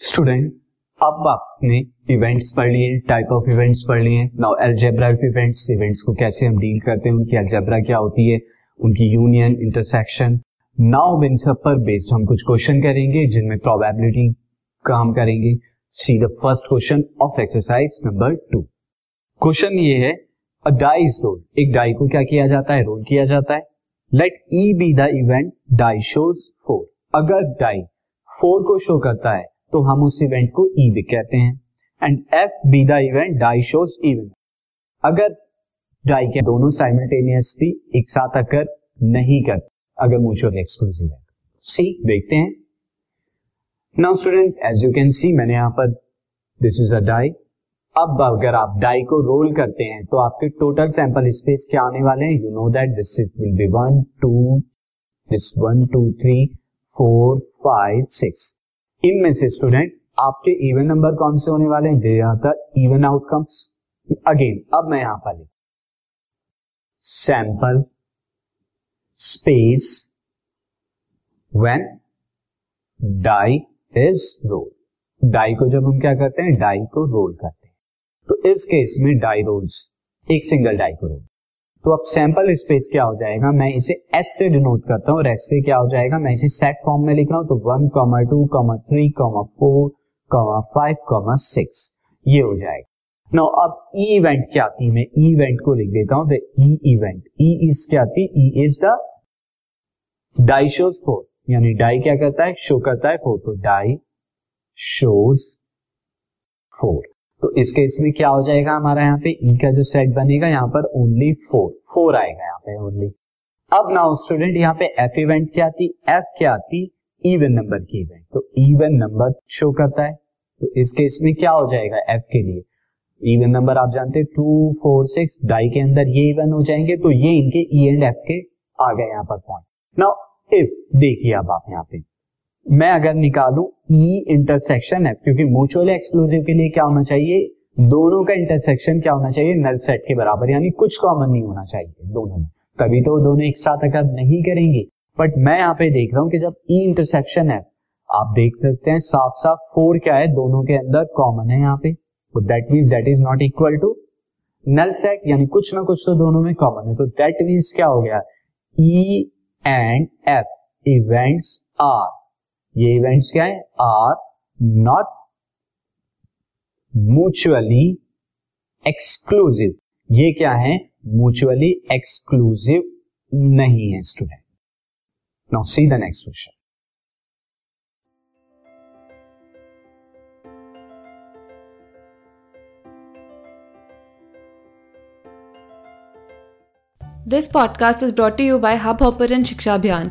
Student, अब आपने events पढ़ लिए टाइप ऑफ़ इवेंट्स पढ़ लिए। नाउ एल्जेब्रा इवेंट्स इवेंट्स को कैसे हम डील करते हैं, उनकी एल्जेब्रा क्या होती है, उनकी यूनियन इंटरसेक्शन नाउ इन सब पर बेस्ड हम कुछ क्वेश्चन करेंगे, जिनमें प्रोबेबिलिटी का हम करेंगे। See the first question of exercise number two question ये है अ डाई इज़ रोल एक डाई को क्या किया जाता है? रोल किया जाता है। Let E be the event die shows four अगर डाई फोर को शो करता है तो हम उस इवेंट को ई भी कहते हैं। And F be the event die shows even अगर डाई के दोनों साइमल्टेनियसली एक साथ अगर नहीं कर अगर म्यूचुअल एक्सक्लूसिव है। सी देखते हैं। Now student as you can see मैंने यहाँ पर दिस इज़ अ डाई अब अगर आप डाई को रोल करते हैं तो आपके टोटल सैंपल स्पेस क्या आने वाले हैं? You know that this is will be one two this one two three four five six इनमें से स्टूडेंट आपके इवन नंबर कौन से होने वाले हैं? They are the even outcomes again अब मैं यहाँ पर लिख sample space when die is roll die को जब हम क्या करते हैं? डाई को रोल करते हैं। तो इस केस में डाई रोल्स एक सिंगल डाई को रोल तो अब सैंपल स्पेस क्या हो जाएगा? मैं इसे एस से डिनोट करता हूँ। और एस से क्या हो जाएगा? मैं इसे सेट फॉर्म में लिख रहा हूँ तो one comma two comma three comma four comma five comma six ये हो जाएगा। नो अब ई इवेंट क्या आती मैं ई इवेंट को लिख देता हूँ। ई इवेंट ई इज़ क्या आती है? E is the die shows four यानी डाई क्या करता है? शो करता है फोर तो डाई शोज़ फोर तो इस केस में क्या हो जाएगा हमारा यहाँ पे ई e का जो सेट बनेगा, यहाँ पर ओनली फोर फोर आएगा यहाँ पे ओनली अब नाउ स्टूडेंट यहाँ पे एफ़ इवेंट क्या आती? एफ़ क्या आती? इवन नंबर की इवेंट तो इवन नंबर शो करता है। तो इस केस में क्या हो जाएगा एफ़ के लिए? इवन नंबर आप जानते हैं टू फोर सिक्स डाई के अंदर ये इवन हो जाएँगे। तो ये इनके ई एंड एफ़ के आ गए यहाँ पर पॉइंट नाउ इफ़ देखिए अब आप यहाँ पे। मैं अगर निकालू ई इंटरसेक्शन है क्योंकि म्यूचुअल एक्सक्लूसिव के लिए क्या होना चाहिए? दोनों का इंटरसेक्शन क्या होना चाहिए? नल सेट के बराबर, यानी कुछ कॉमन नहीं होना चाहिए दोनों में। तभी तो दोनों एक साथ अगर नहीं करेंगे। बट मैं यहाँ पे देख रहा हूँ कि जब ई इंटरसेक्शन है आप देख सकते हैं साफ़ साफ़ फोर क्या है? दोनों के अंदर कॉमन है यहाँ पे। That mean that is not equal to null set यानी कुछ ना कुछ तो दोनों में कॉमन है। तो दैट मीन्स क्या हो गया? E and F events are ये इवेंट्स क्या है? आर नॉट म्यूचुअली एक्सक्लूसिव ये क्या है? म्यूचुअली एक्सक्लूसिव नहीं है student now see the next question this podcast is brought you by Hubhopper Shiksha Abhiyan